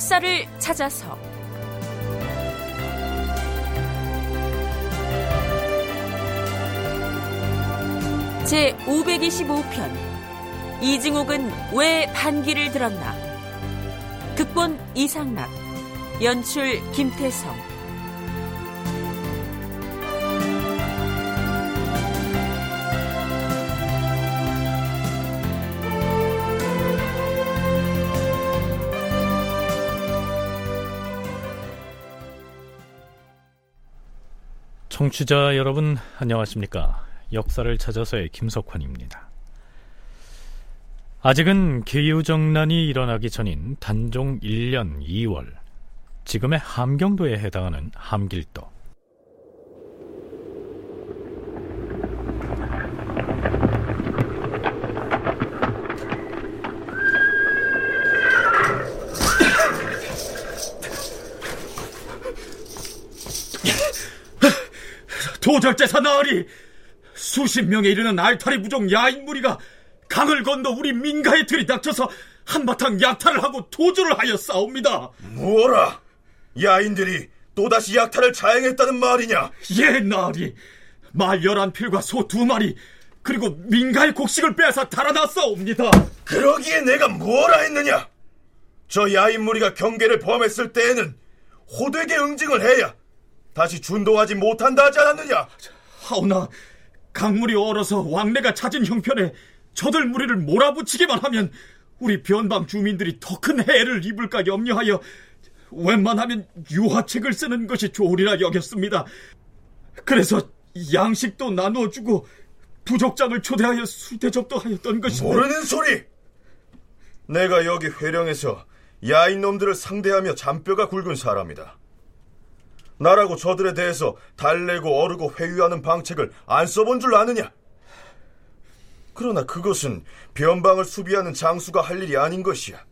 역사를 찾아서. 제 525편. 이징옥은 왜 반기를 들었나? 극본 이상락. 연출 김태성 청취자 여러분 안녕하십니까? 역사를 찾아서의 김석환입니다. 아직은 계유정난이 일어나기 전인 단종 1년 2월 지금의 함경도에 해당하는 함길도 도절제사 나으리 수십 명에 이르는 알타리 부족 야인 무리가 강을 건너 우리 민가에 들이닥쳐서 한바탕 약탈을 하고 도주를 하여 싸웁니다. 뭐라? 야인들이 또다시 약탈을 자행했다는 말이냐? 예, 나으리. 말 열한 필과 소 두 마리 그리고 민가의 곡식을 빼앗아 달아나 싸웁니다. 그러기에 내가 뭐라 했느냐? 저 야인 무리가 경계를 포함했을 때에는 호되게 응징을 해야 다시 준동하지 못한다 하지 않았느냐? 하오나 강물이 얼어서 왕래가 찾은 형편에 저들 무리를 몰아붙이기만 하면 우리 변방 주민들이 더 큰 해를 입을까 염려하여 웬만하면 유화책을 쓰는 것이 좋으리라 여겼습니다. 그래서 양식도 나누어 주고 부족장을 초대하여 술 대접도 하였던 것이 모르는 소리! 내가 여기 회령에서 야인 놈들을 상대하며 잔뼈가 굵은 사람이다. 나라고 저들에 대해서 달래고 어르고 회유하는 방책을 안 써본 줄 아느냐? 그러나 그것은 변방을 수비하는 장수가 할 일이 아닌 것이야.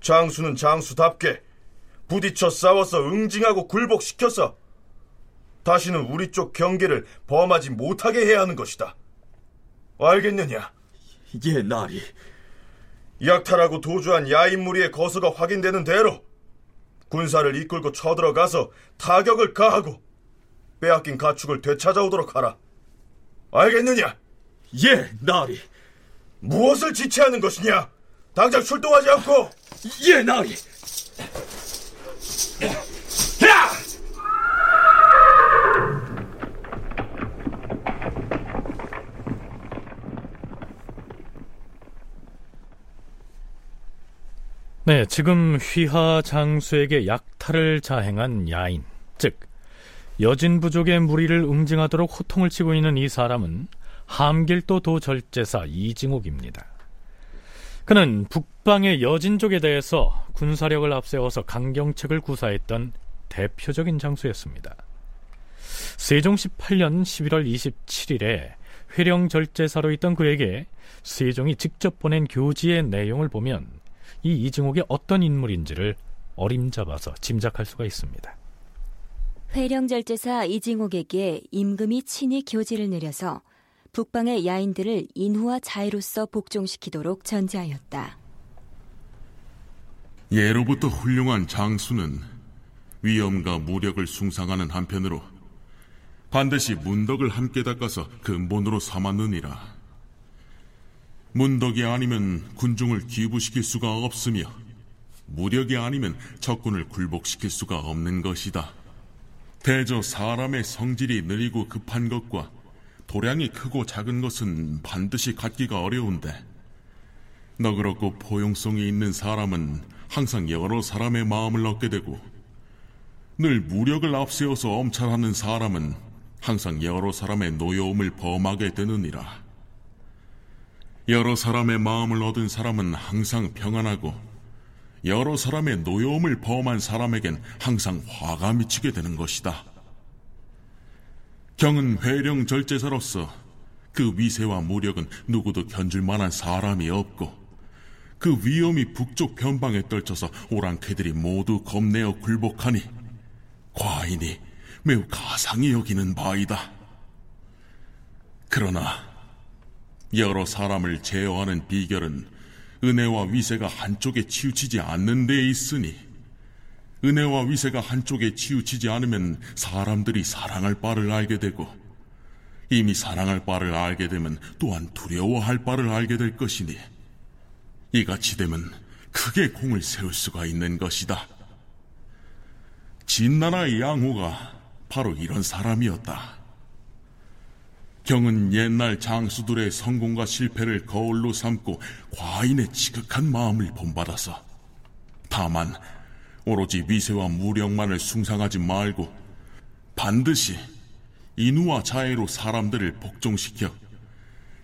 장수는 장수답게 부딪혀 싸워서 응징하고 굴복시켜서 다시는 우리 쪽 경계를 범하지 못하게 해야 하는 것이다. 알겠느냐? 예, 나리. 약탈하고 도주한 야인 무리의 거소가 확인되는 대로 군사를 이끌고 쳐들어가서 타격을 가하고 빼앗긴 가축을 되찾아오도록 하라. 알겠느냐? 예, 나리. 무엇을 지체하는 것이냐? 당장 출동하지 않고. 예, 나리. 네, 지금 휘하 장수에게 약탈을 자행한 야인, 즉 여진 부족의 무리를 응징하도록 호통을 치고 있는 이 사람은 함길도 도절제사 이징옥입니다. 그는 북방의 여진족에 대해서 군사력을 앞세워서 강경책을 구사했던 대표적인 장수였습니다. 세종 18년 11월 27일에 회령 절제사로 있던 그에게 세종이 직접 보낸 교지의 내용을 보면 이 이증옥이 어떤 인물인지를 어림잡아서 짐작할 수가 있습니다. 회령절제사 이징옥에게 임금이 친히 교지를 내려서 북방의 야인들을 인후와 자유로서 복종시키도록 전제하였다. 예로부터 훌륭한 장수는 위엄과 무력을 숭상하는 한편으로 반드시 문덕을 함께 닦아서 근본으로 삼았느니라. 문덕이 아니면 군중을 기부시킬 수가 없으며 무력이 아니면 적군을 굴복시킬 수가 없는 것이다. 대저 사람의 성질이 느리고 급한 것과 도량이 크고 작은 것은 반드시 갖기가 어려운데 너그럽고 포용성이 있는 사람은 항상 여러 사람의 마음을 얻게 되고 늘 무력을 앞세워서 엄찰하는 사람은 항상 여러 사람의 노여움을 범하게 되느니라. 여러 사람의 마음을 얻은 사람은 항상 평안하고 여러 사람의 노여움을 범한 사람에겐 항상 화가 미치게 되는 것이다. 경은 회령 절제사로서 그 위세와 무력은 누구도 견줄 만한 사람이 없고 그 위험이 북쪽 변방에 떨쳐서 오랑캐들이 모두 겁내어 굴복하니 과인이 매우 가상히 여기는 바이다. 그러나 여러 사람을 제어하는 비결은 은혜와 위세가 한쪽에 치우치지 않는 데 있으니 은혜와 위세가 한쪽에 치우치지 않으면 사람들이 사랑할 바를 알게 되고 이미 사랑할 바를 알게 되면 또한 두려워할 바를 알게 될 것이니 이같이 되면 크게 공을 세울 수가 있는 것이다. 진나라의 양호가 바로 이런 사람이었다. 경은 옛날 장수들의 성공과 실패를 거울로 삼고 과인의 지극한 마음을 본받아서 다만 오로지 위세와 무력만을 숭상하지 말고 반드시 인우와 자애로 사람들을 복종시켜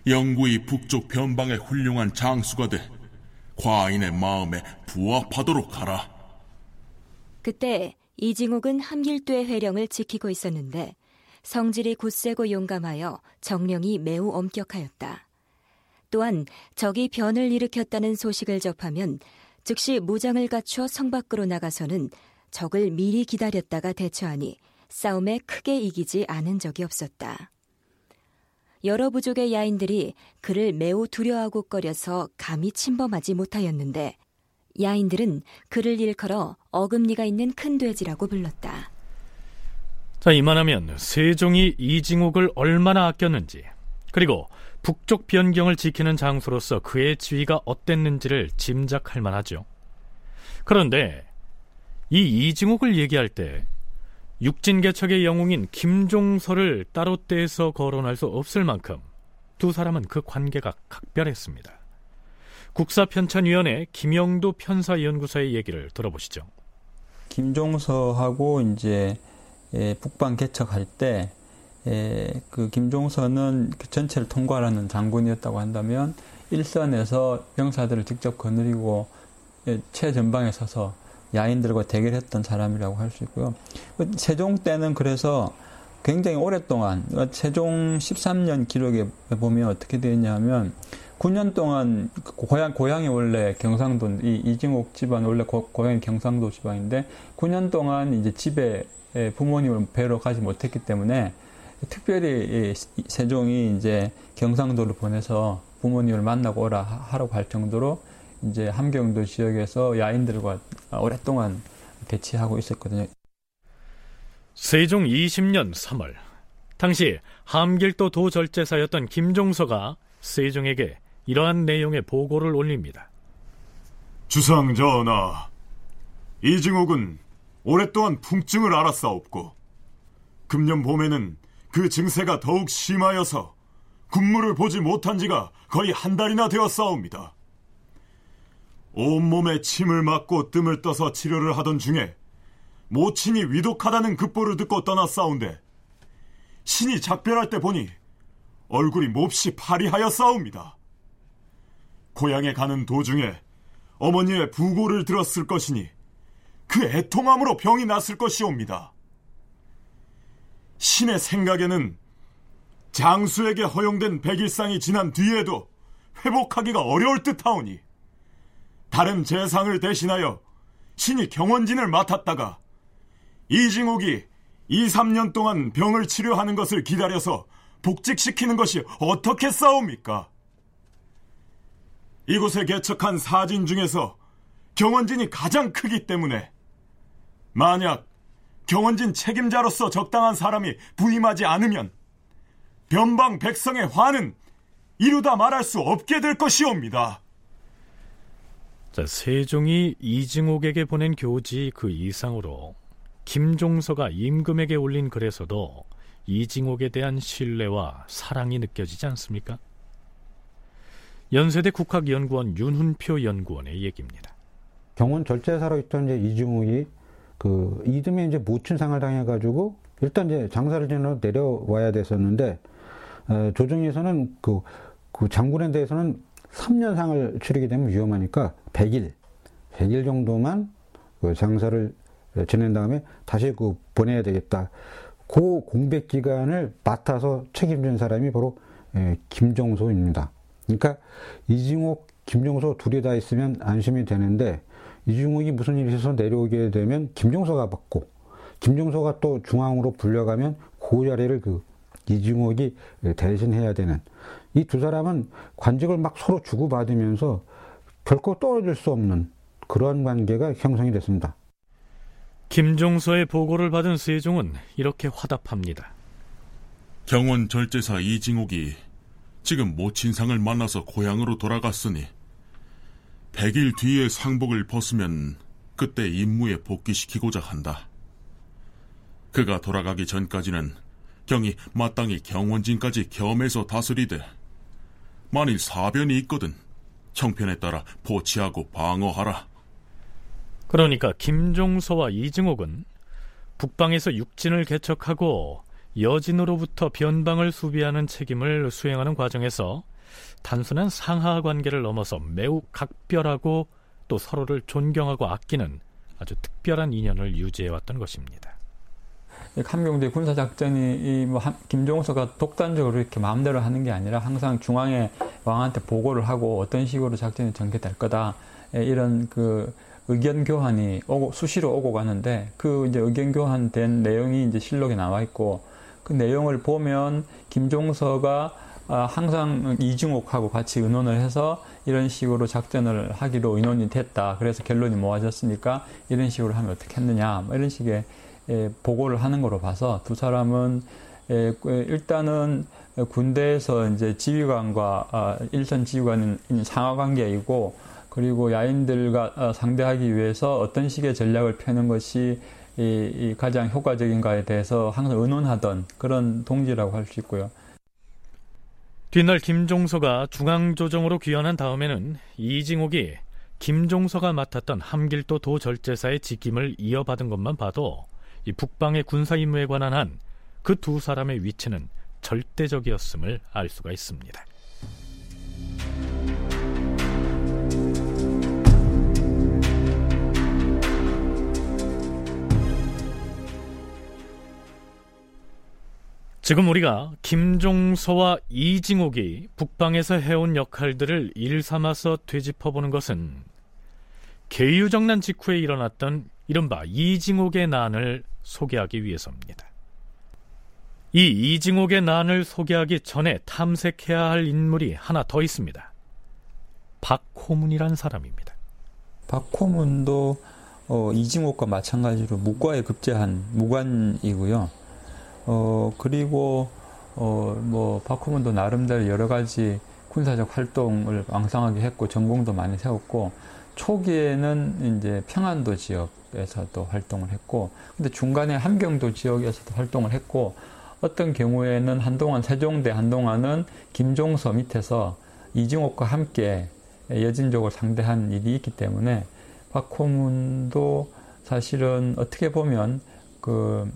영구히 북쪽 변방의 훌륭한 장수가 돼 과인의 마음에 부합하도록 하라. 그때 이징옥은 함길도의 회령을 지키고 있었는데 성질이 굳세고 용감하여 정령이 매우 엄격하였다. 또한 적이 변을 일으켰다는 소식을 접하면 즉시 무장을 갖춰 성 밖으로 나가서는 적을 미리 기다렸다가 대처하니 싸움에 크게 이기지 않은 적이 없었다. 여러 부족의 야인들이 그를 매우 두려워하고 꺼려서 감히 침범하지 못하였는데 야인들은 그를 일컬어 어금니가 있는 큰 돼지라고 불렀다. 자, 이만하면 세종이 이징옥을 얼마나 아꼈는지, 그리고 북쪽 변경을 지키는 장소로서 그의 지위가 어땠는지를 짐작할 만하죠. 그런데 이 이징옥을 얘기할 때 육진개척의 영웅인 김종서를 따로 떼서 거론할 수 없을 만큼 두 사람은 그 관계가 각별했습니다. 국사편찬위원회 김영도 편사연구소의 얘기를 들어보시죠. 김종서하고 이제 북방 개척할 때그 김종서는 그 전체를 통과하는 장군이었다고 한다면 일선에서 병사들을 직접 거느리고 최전방에 서서 야인들과 대결했던 사람이라고 할 수 있고요. 세종 때는 그래서 굉장히 오랫동안 세종 13년 기록에 보면 어떻게 되어 있냐면 9년 동안 고향 고향이 원래 경상도 이 이징옥 집안 원래 고, 고향이 경상도 지방인데 9년 동안 이제 집에 부모님을 뵈러 가지 못했기 때문에 특별히 세종이 이제 경상도를 보내서 부모님을 만나고 오라 하라고 할 정도로 이제 함경도 지역에서 야인들과 오랫동안 대치하고 있었거든요. 세종 20년 3월 당시 함길도 도절제사였던 김종서가 세종에게 이러한 내용의 보고를 올립니다. 주상 전하, 이징옥은 오랫동안 풍증을 알았사옵고 금년 봄에는 그 증세가 더욱 심하여서 군무를 보지 못한 지가 거의 한 달이나 되었사옵니다. 온몸에 침을 맞고 뜸을 떠서 치료를 하던 중에 모친이 위독하다는 급보를 듣고 떠났사온데 신이 작별할 때 보니 얼굴이 몹시 파리하여 싸웁니다. 고향에 가는 도중에 어머니의 부고를 들었을 것이니 그 애통함으로 병이 났을 것이옵니다. 신의 생각에는 장수에게 허용된 백일상이 지난 뒤에도 회복하기가 어려울 듯하오니 다른 재상을 대신하여 신이 경원진을 맡았다가 이징옥이 2, 3년 동안 병을 치료하는 것을 기다려서 복직시키는 것이 어떻게 싸웁니까? 이곳에 개척한 사진 중에서 경원진이 가장 크기 때문에 만약 경원진 책임자로서 적당한 사람이 부임하지 않으면 변방 백성의 화는 이루다 말할 수 없게 될 것이옵니다. 자, 세종이 이징옥에게 보낸 교지 그 이상으로 김종서가 임금에게 올린 글에서도 이징옥에 대한 신뢰와 사랑이 느껴지지 않습니까? 연세대 국학연구원 윤훈표 연구원의 얘기입니다. 경원 절제사로 있던 이제 이징옥이 그 이듬해 이제 모친상을 당해가지고 일단 이제 장사를 지내러 내려와야 됐었는데 어, 조정에서는 그, 그 장군에 대해서는 3년상을 치르게 되면 위험하니까 100일, 100일 정도만 그 장사를 지낸 다음에 다시 그 보내야 되겠다. 그 공백 기간을 맡아서 책임진 사람이 바로 예, 김종소입니다. 그러니까 이징옥, 김종소 둘이 다 있으면 안심이 되는데 이징옥이 무슨 일이 있어서 내려오게 되면 김종서가 받고 김종서가 또 중앙으로 불려가면 그 자리를 그 이징옥이 대신해야 되는 이 두 사람은 관직을 막 서로 주고받으면서 결코 떨어질 수 없는 그러한 관계가 형성이 됐습니다. 김종서의 보고를 받은 세종은 이렇게 화답합니다. 경원 절제사 이징옥이 지금 모친상을 만나서 고향으로 돌아갔으니 100일 뒤에 상복을 벗으면 그때 임무에 복귀시키고자 한다. 그가 돌아가기 전까지는 경이 마땅히 경원진까지 겸해서 다스리되 만일 사변이 있거든 형편에 따라 보치하고 방어하라. 그러니까 김종서와 이증옥은 북방에서 육진을 개척하고 여진으로부터 변방을 수비하는 책임을 수행하는 과정에서 단순한 상하 관계를 넘어서 매우 각별하고 또 서로를 존경하고 아끼는 아주 특별한 인연을 유지해왔던 것입니다. 함경도의 군사작전이 뭐 김종서가 독단적으로 이렇게 마음대로 하는 게 아니라 항상 중앙에 왕한테 보고를 하고 어떤 식으로 작전이 전개될 거다 이런 그 의견 교환이 오고, 수시로 오고 가는데 그 이제 의견 교환된 내용이 이제 실록에 나와 있고 그 내용을 보면 김종서가 아, 항상 이중옥하고 같이 의논을 해서 이런 식으로 작전을 하기로 의논이 됐다. 그래서 결론이 모아졌으니까 이런 식으로 하면 어떻게 했느냐. 뭐 이런 식의 보고를 하는 거로 봐서 두 사람은 일단은 군대에서 이제 지휘관과 아, 일선 지휘관은 상하 관계이고 그리고 야인들과 어, 상대하기 위해서 어떤 식의 전략을 펴는 것이 이, 가장 효과적인가에 대해서 항상 의논하던 그런 동지라고 할 수 있고요. 뒷날 김종서가 중앙조정으로 귀환한 다음에는 이징옥이 김종서가 맡았던 함길도 도절제사의 직임을 이어받은 것만 봐도 이 북방의 군사 임무에 관한 한 그 두 사람의 위치는 절대적이었음을 알 수가 있습니다. 지금 우리가 김종서와 이징옥이 북방에서 해온 역할들을 일삼아서 되짚어보는 것은 계유정난 직후에 일어났던 이른바 이징옥의 난을 소개하기 위해서입니다. 이 이징옥의 난을 소개하기 전에 탐색해야 할 인물이 하나 더 있습니다. 박호문이란 사람입니다. 박호문도 어, 이징옥과 마찬가지로 무과에 급제한 무관이고요. 어, 그리고, 어, 뭐, 박호문도 나름대로 여러 가지 군사적 활동을 왕성하게 했고, 전공도 많이 세웠고, 초기에는 이제 평안도 지역에서도 활동을 했고, 근데 중간에 함경도 지역에서도 활동을 했고, 어떤 경우에는 한동안 세종대 한동안은 김종서 밑에서 이징옥과 함께 여진족을 상대한 일이 있기 때문에 박호문도 사실은 어떻게 보면 그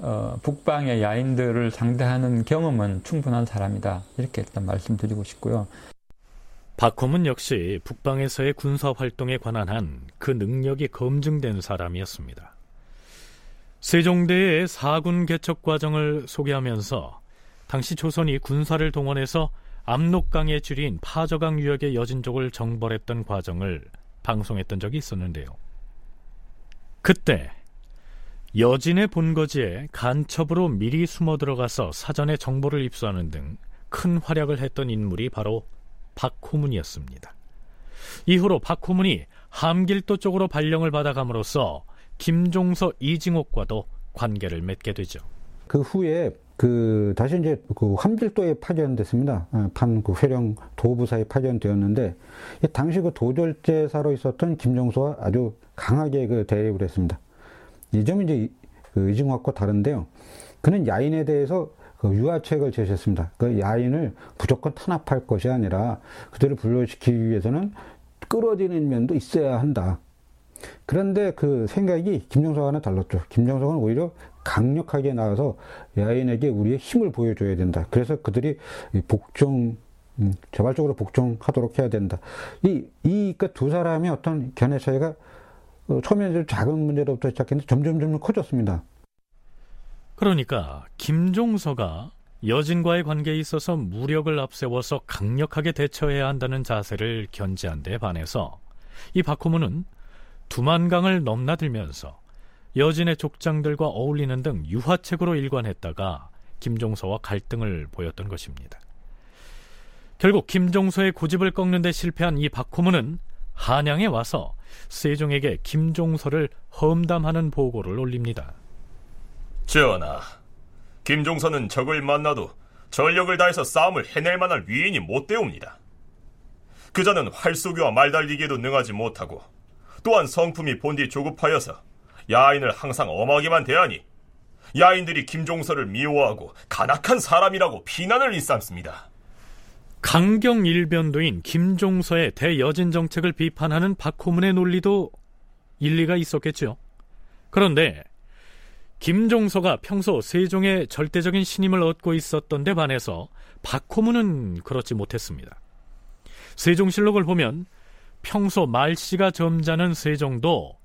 어, 북방의 야인들을 상대하는 경험은 충분한 사람이다. 이렇게 일단 말씀드리고 싶고요. 박홈은 역시 북방에서의 군사 활동에 관한 한 그 능력이 검증된 사람이었습니다. 세종대의 사군 개척 과정을 소개하면서 당시 조선이 군사를 동원해서 압록강의 줄인 파저강 유역의 여진족을 정벌했던 과정을 방송했던 적이 있었는데요. 그때 여진의 본거지에 간첩으로 미리 숨어 들어가서 사전에 정보를 입수하는 등 큰 활약을 했던 인물이 바로 박호문이었습니다. 이후로 박호문이 함길도 쪽으로 발령을 받아감으로써 김종서 이징옥과도 관계를 맺게 되죠. 그 후에 그 다시 이제 그 함길도에 파견됐습니다. 어, 판그 회령 도부사에 파견되었는데 당시 그 도절제사로 있었던 김종서와 아주 강하게 그 대립을 했습니다. 이 점이 이제 그 이중학과 다른데요. 그는 야인에 대해서 그 유화책을 제시했습니다. 그 야인을 무조건 탄압할 것이 아니라 그들을 분류시키기 위해서는 끌어지는 면도 있어야 한다. 그런데 그 생각이 김정석과는 달랐죠. 김정석은 오히려 강력하게 나와서 야인에게 우리의 힘을 보여줘야 된다. 그래서 그들이 복종, 음, 자발적으로 복종하도록 해야 된다. 이, 이, 그두 사람의 어떤 견해 차이가 어, 처음에는 작은 문제로부터 시작했는데 점점 점점 커졌습니다. 그러니까 김종서가 여진과의 관계에 있어서 무력을 앞세워서 강력하게 대처해야 한다는 자세를 견지한 데 반해서 이 박호문은 두만강을 넘나들면서 여진의 족장들과 어울리는 등 유화책으로 일관했다가 김종서와 갈등을 보였던 것입니다. 결국 김종서의 고집을 꺾는 데 실패한 이 박호문은 한양에 와서 세종에게 김종서를 험담하는 보고를 올립니다. 전하, 김종서는 적을 만나도 전력을 다해서 싸움을 해낼 만한 위인이 못 되옵니다. 그자는 활쏘기와 말달리기에도 능하지 못하고 또한 성품이 본디 조급하여서 야인을 항상 엄하게만 대하니 야인들이 김종서를 미워하고 간악한 사람이라고 비난을 일삼습니다. 강경 일변도인 김종서의 대여진 정책을 비판하는 박호문의 논리도 일리가 있었겠죠. 그런데 김종서가 평소 세종의 절대적인 신임을 얻고 있었던 데 반해서 박호문은 그렇지 못했습니다. 세종실록을 보면 평소 말씨가 점잖은 세종도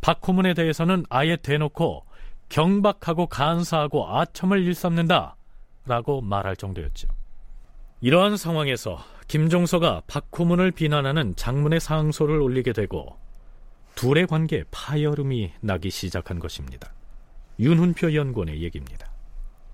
박호문에 대해서는 아예 대놓고 경박하고 간사하고 아첨을 일삼는다 라고 말할 정도였죠. 이러한 상황에서 김종서가 박호문을 비난하는 장문의 상소를 올리게 되고 둘의 관계에 파열음이 나기 시작한 것입니다. 윤훈표 연구원의 얘기입니다.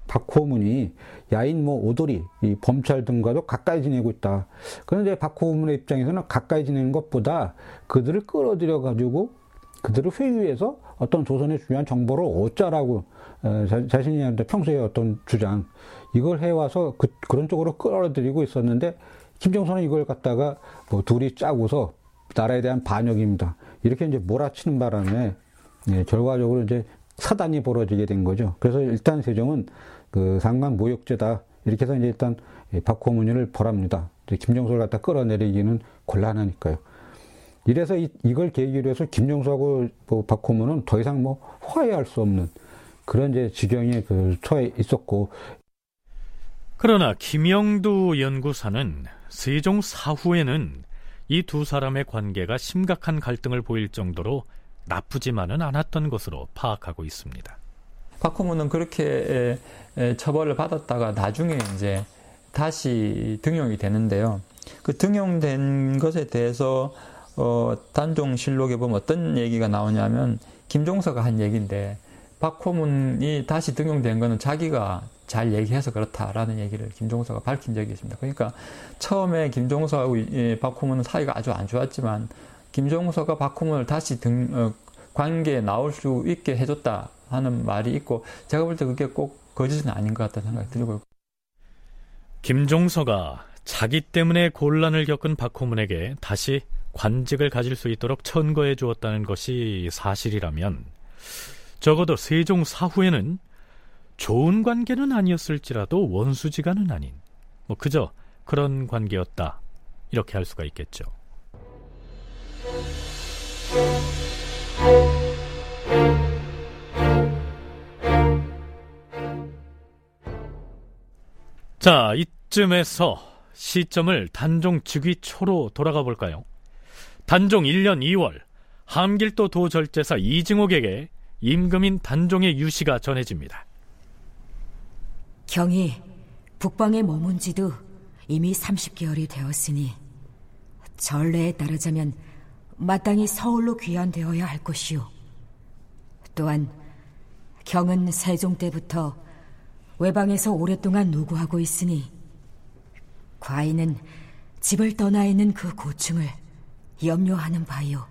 박호문이 야인 뭐 오도리, 이 범찰 등과도 가까이 지내고 있다. 그런데 박호문의 입장에서는 가까이 지내는 것보다 그들을 끌어들여 가지고 그들을 회유해서 어떤 조선의 중요한 정보를 얻자라고 어, 자, 신이 평소에 어떤 주장 이걸 해와서 그, 그런 쪽으로 끌어들이고 있었는데 김정선은 이걸 갖다가 뭐 둘이 짜고서 나라에 대한 반역입니다. 이렇게 이제 몰아치는 바람에 예, 결과적으로 이제 사단이 벌어지게 된 거죠. 그래서 일단 세종은 그 상관 모욕죄다 이렇게 해서 이제 일단 박호문을 벌합니다. 김정수를 갖다 끌어내리기는 곤란하니까요. 이래서 이, 걸 계기로 해서 김정수하고 뭐 박호문은 더 이상 뭐 화해할 수 없는 그런 이제 지경에 그 처해 있었고. 그러나 김영두 연구사는 세종 사후에는 이 두 사람의 관계가 심각한 갈등을 보일 정도로 나쁘지만은 않았던 것으로 파악하고 있습니다. 박호문은 그렇게 처벌을 받았다가 나중에 이제 다시 등용이 되는데요. 그 등용된 것에 대해서 어, 단종 실록에 보면 어떤 얘기가 나오냐면 김종서가 한 얘기인데 박호문이 다시 등용된 거는 자기가 잘 얘기해서 그렇다라는 얘기를 김종서가 밝힌 적이 있습니다. 그러니까 처음에 김종서하고 박호문은 사이가 아주 안 좋았지만 김종서가 박호문을 다시 등 어, 관계에 나올 수 있게 해줬다 하는 말이 있고 제가 볼 때 그게 꼭 거짓은 아닌 것 같다는 생각이 들고 김종서가 자기 때문에 곤란을 겪은 박호문에게 다시 관직을 가질 수 있도록 천거해 주었다는 것이 사실이라면 적어도 세종 사후에는 좋은 관계는 아니었을지라도 원수지간은 아닌 뭐 그저 그런 관계였다 이렇게 할 수가 있겠죠. 자, 이쯤에서 시점을 단종 즉위 초로 돌아가 볼까요? 단종 1년 2월 함길도 도절제사 이징옥에게 임금인 단종의 유시가 전해집니다. 경이 북방에 머문 지도 이미 30개월이 되었으니 전례에 따르자면 마땅히 서울로 귀환되어야 할 것이오. 또한 경은 세종 때부터 외방에서 오랫동안 노구하고 있으니 과인은 집을 떠나 있는 그 고충을 염려하는 바요.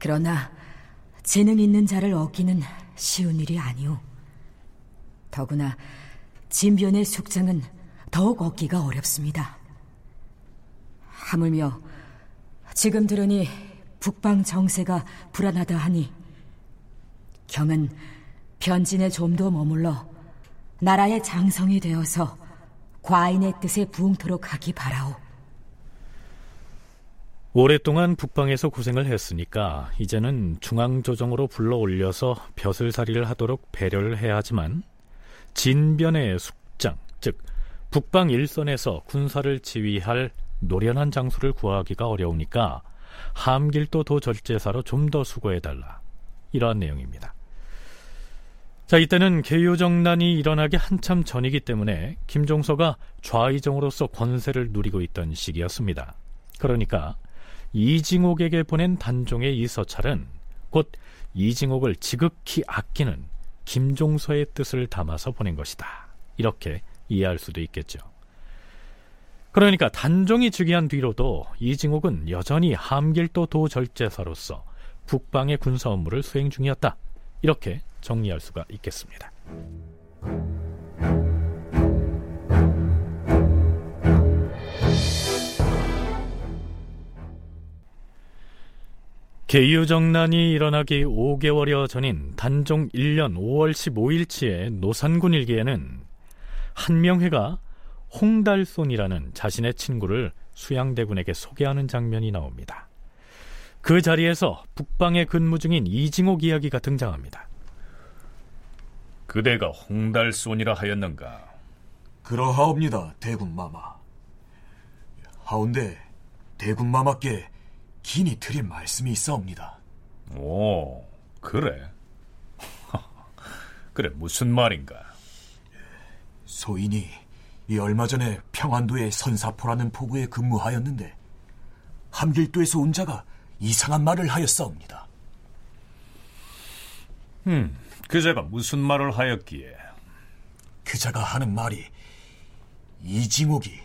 그러나 재능 있는 자를 얻기는 쉬운 일이 아니오. 더구나 진변의 숙장은 더욱 얻기가 어렵습니다. 하물며 지금 들으니 북방 정세가 불안하다 하니 경은 변진에 좀 더 머물러 나라의 장성이 되어서 과인의 뜻에 부응토록 하기 바라오. 오랫동안 북방에서 고생을 했으니까 이제는 중앙조정으로 불러 올려서 벼슬살이를 하도록 배려를 해야 하지만 진변의 숙장, 즉 북방 일선에서 군사를 지휘할 노련한 장수를 구하기가 어려우니까 함길도 도절제사로 좀 더 수고해달라. 이러한 내용입니다. 자, 이때는 개요정난이 일어나기 한참 전이기 때문에 김종서가 좌의정으로서 권세를 누리고 있던 시기였습니다. 그러니까 이징옥에게 보낸 단종의 이 서찰은 곧 이징옥을 지극히 아끼는 김종서의 뜻을 담아서 보낸 것이다. 이렇게 이해할 수도 있겠죠. 그러니까 단종이 즉위한 뒤로도 이징옥은 여전히 함길도 도절제사로서 북방의 군사 업무를 수행 중이었다. 이렇게 정리할 수가 있겠습니다. 개유정난이 일어나기 5개월여 전인 단종 1년 5월 15일치의 노산군 일기에는 한명회가 홍달손이라는 자신의 친구를 수양대군에게 소개하는 장면이 나옵니다. 그 자리에서 북방에 근무 중인 이징옥 이야기가 등장합니다. 그대가 홍달손이라 하였는가? 그러하옵니다, 대군마마. 하운데 대군마마께 긴히 드릴 말씀이 있어옵니다. 오, 그래? 그래, 무슨 말인가? 소인이 이 얼마 전에 평안도의 선사포라는 포구에 근무하였는데 함길도에서 온 자가 이상한 말을 하였사옵니다. 음, 그자가 무슨 말을 하였기에? 그자가 하는 말이 이징옥이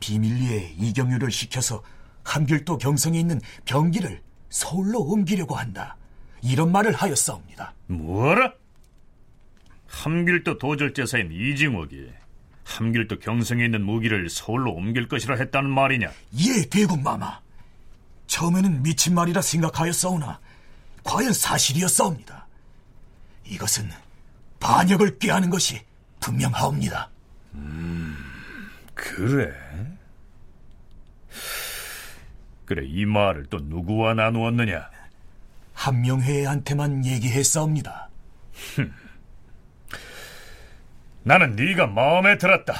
비밀리에 이경유를 시켜서 함길도 경성에 있는 병기를 서울로 옮기려고 한다. 이런 말을 하였사옵니다. 뭐라? 함길도 도절제사인 이징옥이 함길도 경성에 있는 무기를 서울로 옮길 것이라 했다는 말이냐? 예, 대군마마. 처음에는 미친 말이라 생각하였사오나 과연 사실이었사옵니다. 이것은 반역을 꾀하는 것이 분명하옵니다. 음, 그래? 그래, 이 말을 또 누구와 나누었느냐? 한명회한테만 얘기했사옵니다. 나는 네가 마음에 들었다.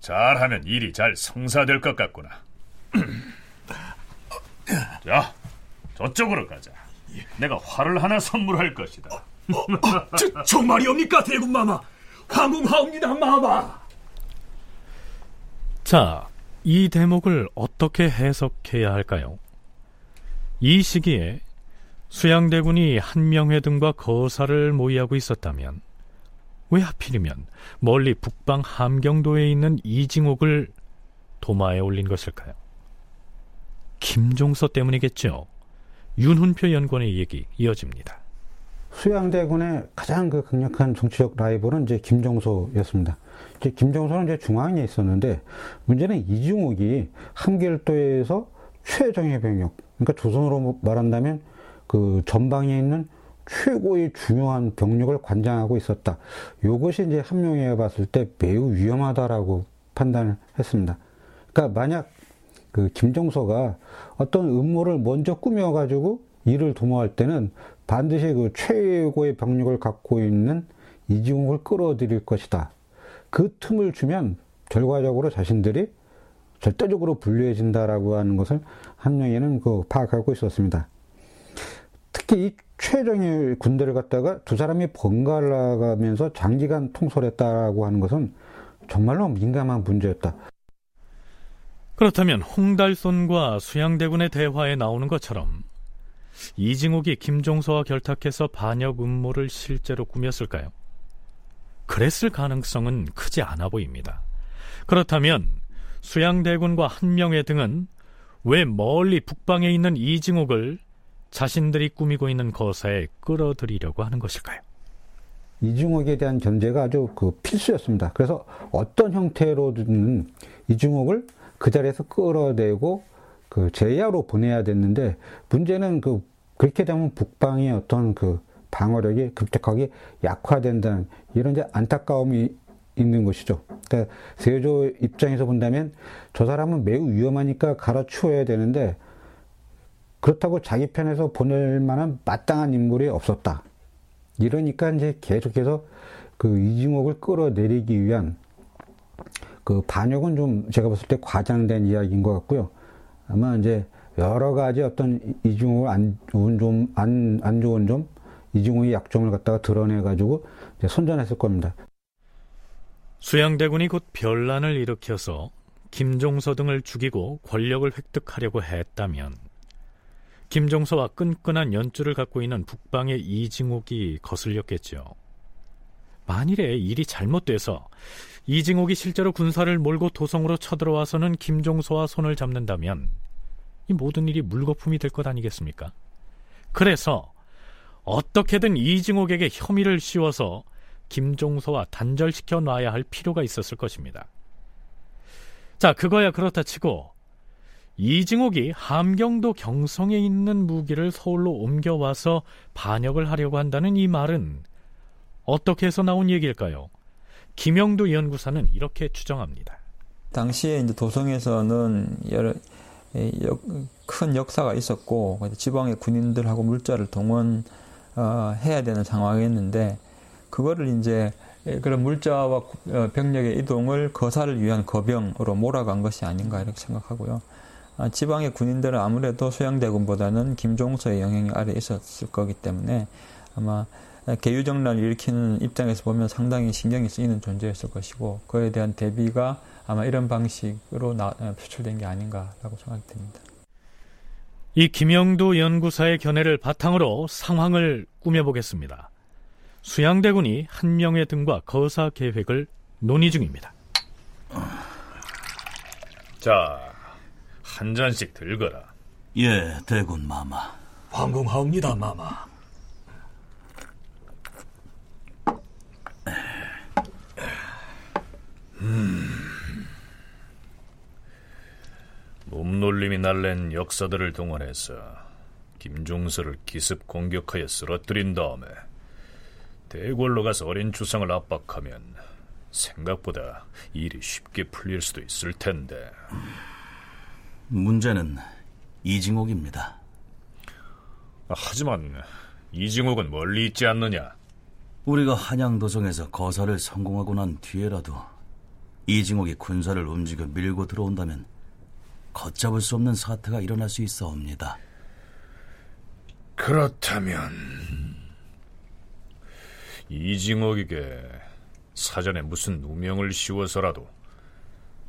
잘하면 일이 잘 성사될 것 같구나. 자, 저쪽으로 가자. 내가 활을 하나 선물할 것이다. 어, 어, 저, 정말이옵니까, 대군마마? 황궁하옵니다, 마마. 자, 이 대목을 어떻게 해석해야 할까요? 이 시기에 수양대군이 한명회 등과 거사를 모의하고 있었다면 왜 하필이면 멀리 북방 함경도에 있는 이징옥을 도마에 올린 것일까요? 김종서 때문이겠죠. 윤훈표 연구원의 얘기 이어집니다. 수양대군의 가장 그 강력한 정치적 라이벌은 이제 김종소였습니다. 이제 김종소는 이제 중앙에 있었는데 문제는 이중옥이 함길도에서 최정예 병력, 그러니까 조선으로 말한다면 그 전방에 있는 최고의 중요한 병력을 관장하고 있었다. 이것이 이제 함명에 봤을 때 매우 위험하다라고 판단을 했습니다. 그러니까 만약 그 김정서가 어떤 음모를 먼저 꾸며가지고 이를 도모할 때는 반드시 그 최고의 병력을 갖고 있는 이징옥을 끌어들일 것이다. 그 틈을 주면 결과적으로 자신들이 절대적으로 불리해진다라고 하는 것을 한명에는 그 파악하고 있었습니다. 특히 이 최정의 군대를 갖다가 두 사람이 번갈아 가면서 장기간 통솔했다라고 하는 것은 정말로 민감한 문제였다. 그렇다면 홍달손과 수양대군의 대화에 나오는 것처럼 이징옥이 김종서와 결탁해서 반역 음모를 실제로 꾸몄을까요? 그랬을 가능성은 크지 않아 보입니다. 그렇다면 수양대군과 한명회 등은 왜 멀리 북방에 있는 이징옥을 자신들이 꾸미고 있는 거사에 끌어들이려고 하는 것일까요? 이중옥에 대한 견제가 아주 그 필수였습니다. 그래서 어떤 형태로든 이중옥을 그 자리에서 끌어내고 그 제야로 보내야 됐는데 문제는 그 그렇게 되면 북방의 어떤 그 방어력이 급격하게 약화된다는 이런 이제 안타까움이 있는 것이죠. 그러니까 세조 입장에서 본다면 저 사람은 매우 위험하니까 갈아치워야 되는데 그렇다고 자기 편에서 보낼 만한 마땅한 인물이 없었다. 이러니까 이제 계속해서 그 이징옥을 끌어내리기 위한 그 반역은 좀 제가 봤을 때 과장된 이야기인 것 같고요. 아마 이제 여러 가지 어떤 이중옥을 안 좋은 좀, 안, 안 좋은 점, 이중옥의 약점을 갖다가 드러내가지고 선전했을 겁니다. 수양대군이 곧 변란을 일으켜서 김종서 등을 죽이고 권력을 획득하려고 했다면 김종서와 끈끈한 연줄을 갖고 있는 북방의 이징옥이 거슬렸겠죠. 만일에 일이 잘못돼서 이징옥이 실제로 군사를 몰고 도성으로 쳐들어와서는 김종서와 손을 잡는다면 이 모든 일이 물거품이 될 것 아니겠습니까? 그래서 어떻게든 이징옥에게 혐의를 씌워서 김종서와 단절시켜 놔야 할 필요가 있었을 것입니다. 자, 그거야 그렇다 치고 이징옥이 함경도 경성에 있는 무기를 서울로 옮겨와서 반역을 하려고 한다는 이 말은 어떻게 해서 나온 얘기일까요? 김영도 연구사는 이렇게 추정합니다. 당시에 이제 도성에서는 여러 큰 역사가 있었고 지방의 군인들하고 물자를 동원 해야 어, 되는 상황이었는데 그거를 이제 그런 물자와 어, 병력의 이동을 거사를 위한 거병으로 몰아간 것이 아닌가 이렇게 생각하고요. 아, 지방의 군인들은 아무래도 소양대군보다는 김종서의 영향이 아래 있었을 거기 때문에 아마 개유정란을 일으키는 입장에서 보면 상당히 신경이 쓰이는 존재였을 것이고 그에 대한 대비가 아마 이런 방식으로 나, 어, 표출된 게 아닌가라고 생각됩니다. 이 김영도 연구사의 견해를 바탕으로 상황을 꾸며보겠습니다. 수양대군이 한 명의 등과 거사 계획을 논의 중입니다. 자, 한 잔씩 들거라. 예, 대군 마마. 황공하옵니다, 마마. 음. 몸놀림이 날랜 역사들을 동원해서 김종서를 기습 공격하여 쓰러뜨린 다음에 대궐로 가서 어린 주상을 압박하면 생각보다 일이 쉽게 풀릴 수도 있을 텐데. 문제는 이징옥입니다. 하지만 이징옥은 멀리 있지 않느냐? 우리가 한양도성에서 거사를 성공하고 난 뒤에라도 이징옥이 군사를 움직여 밀고 들어온다면 걷잡을 수 없는 사태가 일어날 수 있어옵니다. 그렇다면 이징옥에게 사전에 무슨 누명을 씌워서라도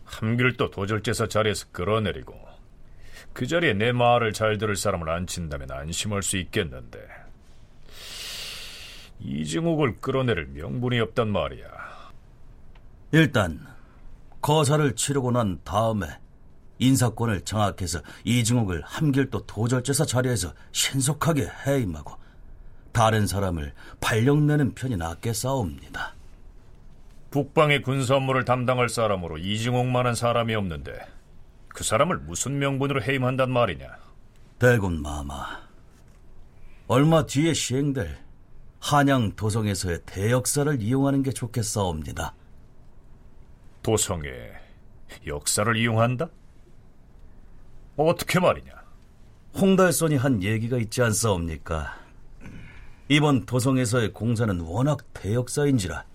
함길도 도절제사 자리에서 끌어내리고 그 자리에 내 말을 잘 들을 사람을 앉힌다면 안심할 수 있겠는데 이징옥을 끌어내릴 명분이 없단 말이야. 일단 거사를 치르고 난 다음에 인사권을 장악해서 이징옥을 함길도 도절제사 자리에서 신속하게 해임하고 다른 사람을 발령내는 편이 낫겠사옵니다. 북방의 군사 업무를 담당할 사람으로 이징옥만한 사람이 없는데 그 사람을 무슨 명분으로 해임한단 말이냐? 대군 마마, 얼마 뒤에 시행될 한양 도성에서의 대역사를 이용하는 게 좋겠사옵니다. 도성의 역사를 이용한다? 어떻게 말이냐? 홍달선이 한 얘기가 있지 않사옵니까? 이번 도성에서의 공사는 워낙 대역사인지라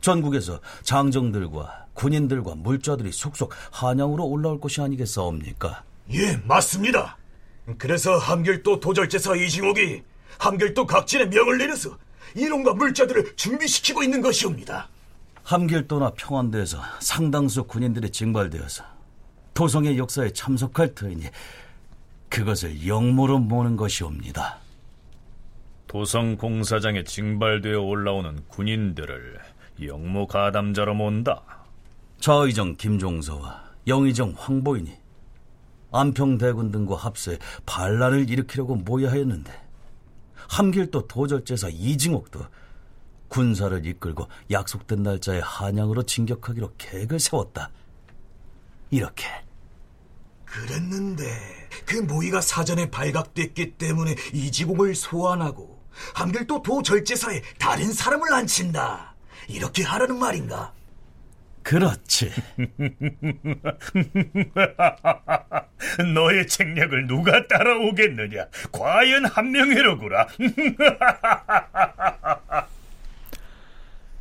전국에서 장정들과 군인들과 물자들이 속속 한양으로 올라올 것이 아니겠사옵니까? 예, 맞습니다. 그래서 함길도 도절제사 이징옥이 함길도 각진에 명을 내려서 이론과 물자들을 준비시키고 있는 것이옵니다. 함길도나 평안도에서 상당수 군인들이 징발되어서 도성의 역사에 참석할 터이니 그것을 영모로 모는 것이옵니다. 도성 공사장에 징발되어 올라오는 군인들을 영모 가담자로 모은다. 좌의정 김종서와 영의정 황보인이 안평대군 등과 합세 반란을 일으키려고 모여 하였는데 함길도 도절제사 이징옥도 군사를 이끌고 약속된 날짜에 한양으로 진격하기로 계획을 세웠다. 이렇게. 그랬는데 그 모의가 사전에 발각됐기 때문에 이 지공을 소환하고 함길도 도절제사에 다른 사람을 앉힌다. 이렇게 하라는 말인가? 그렇지. 너의 책략을 누가 따라오겠느냐? 과연 한명회로구나.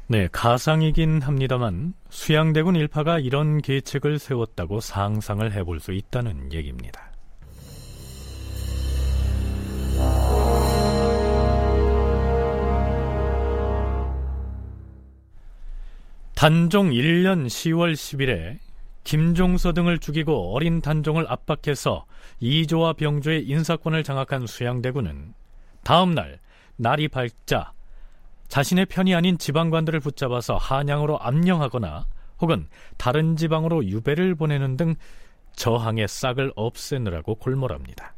네, 가상이긴 합니다만 수양대군 일파가 이런 계책을 세웠다고 상상을 해볼 수 있다는 얘기입니다. 단종 1년 10월 10일에 김종서 등을 죽이고 어린 단종을 압박해서 이조와 병조의 인사권을 장악한 수양대군은 다음날 날이 밝자 자신의 편이 아닌 지방관들을 붙잡아서 한양으로 암령하거나 혹은 다른 지방으로 유배를 보내는 등 저항의 싹을 없애느라고 골몰합니다.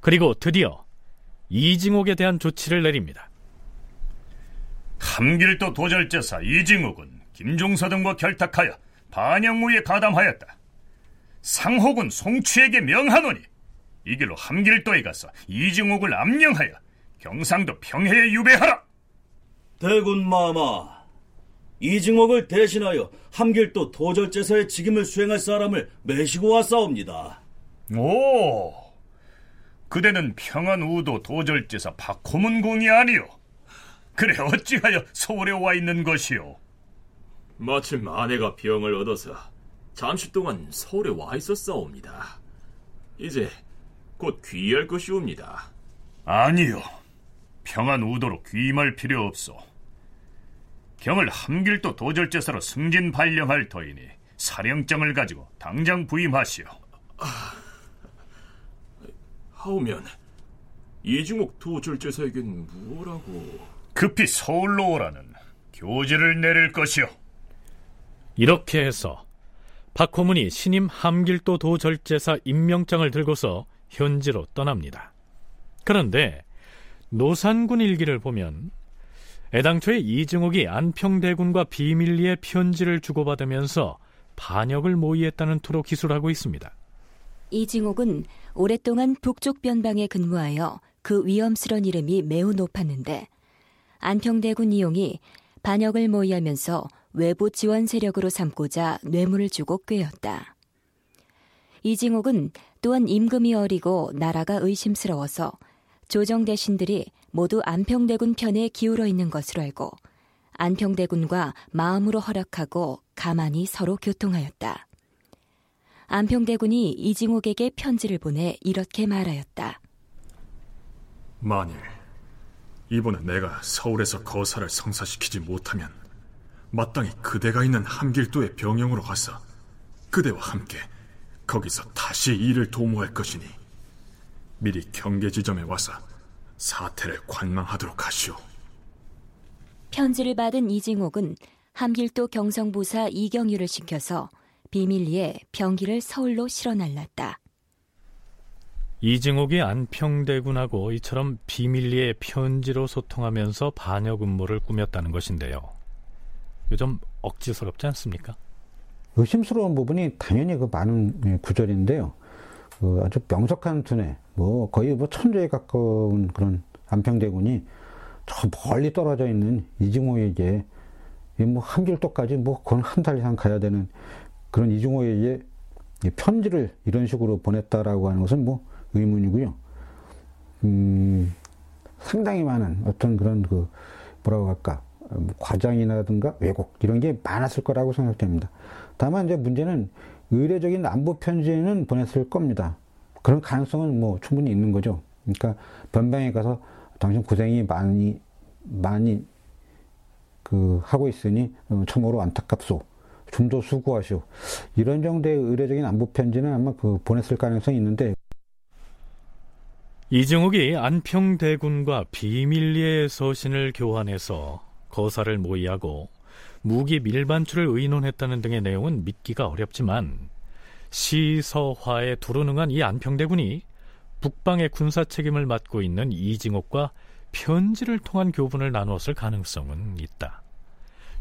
그리고 드디어 이징옥에 대한 조치를 내립니다. 함길도 도절제사 이징옥은 김종서 등과 결탁하여 반영무에 가담하였다. 상혹은 송취에게 명하노니 이 길로 함길도에 가서 이징옥을 암령하여 경상도 평해에 유배하라. 대군 마마, 이징옥을 대신하여 함길도 도절제사의 직임을 수행할 사람을 매시고 왔사옵니다. 오, 그대는 평안우도 도절제사 박호문 공이 아니오. 그래 어찌하여 서울에 와 있는 것이오? 마침 아내가 병을 얻어서 잠시 동안 서울에 와 있었사옵니다. 이제 곧 귀할 것이옵니다. 아니요. 평안 우도로 귀임할 필요 없소. 경을 함길도 도절제사로 승진 발령할 터이니 사령장을 가지고 당장 부임하시오. 하오면 이중옥 도절제사에겐 뭐라고? 급히 서울로 오라는 교지를 내릴 것이오. 이렇게 해서 박호문이 신임 함길도 도절제사 임명장을 들고서 현지로 떠납니다. 그런데 노산군 일기를 보면 애당초에 이증옥이 안평대군과 비밀리에 편지를 주고받으면서 반역을 모의했다는 투로 기술하고 있습니다. 이징옥은 오랫동안 북쪽 변방에 근무하여 그 위험스런 이름이 매우 높았는데 안평대군 이용이 반역을 모의하면서 외부 지원 세력으로 삼고자 뇌물을 주고 꾀었다. 이징옥은 또한 임금이 어리고 나라가 의심스러워서 조정 대신들이 모두 안평대군 편에 기울어 있는 것으로 알고 안평대군과 마음으로 허락하고 가만히 서로 교통하였다. 안평대군이 이징옥에게 편지를 보내 이렇게 말하였다. 만일 이번에 내가 서울에서 거사를 성사시키지 못하면 마땅히 그대가 있는 함길도의 병영으로 가서 그대와 함께 거기서 다시 일을 도모할 것이니 미리 경계 지점에 와서 사태를 관망하도록 하시오. 편지를 받은 이징옥은 함길도 경성부사 이경유를 시켜서 비밀리에 병기를 서울로 실어 날랐다. 이징옥이 안평대군하고 이처럼 비밀리에 편지로 소통하면서 반역 음모를 꾸몄다는 것인데요. 요즘 억지스럽지 않습니까? 의심스러운 부분이 당연히 그 많은 구절인데요. 그 아주 명석한 두뇌, 뭐 거의 뭐 천재에 가까운 그런 안평대군이 저 멀리 떨어져 있는 이징호에게 뭐 한길도까지 뭐 그건 한 달 이상 가야 되는 그런 이징호에게 편지를 이런 식으로 보냈다라고 하는 것은 뭐 의문이고요. 음, 상당히 많은 어떤 그런 그 뭐라고 할까 뭐 과장이라든가 왜곡 이런 게 많았을 거라고 생각됩니다. 다만 이제 문제는 의례적인 안보 편지는 보냈을 겁니다. 그런 가능성은 뭐 충분히 있는 거죠. 그러니까 변방에 가서 당신 고생이 많이 많이 그 하고 있으니 어, 참으로 안타깝소. 좀 더 수고하시오. 이런 정도의 의례적인 안보 편지는 아마 그 보냈을 가능성이 있는데 이정욱이 안평대군과 비밀리에 서신을 교환해서 거사를 모의하고 무기 밀반출을 의논했다는 등의 내용은 믿기가 어렵지만 시서화에 두루능한 이 안평대군이 북방의 군사 책임을 맡고 있는 이징옥과 편지를 통한 교분을 나누었을 가능성은 있다.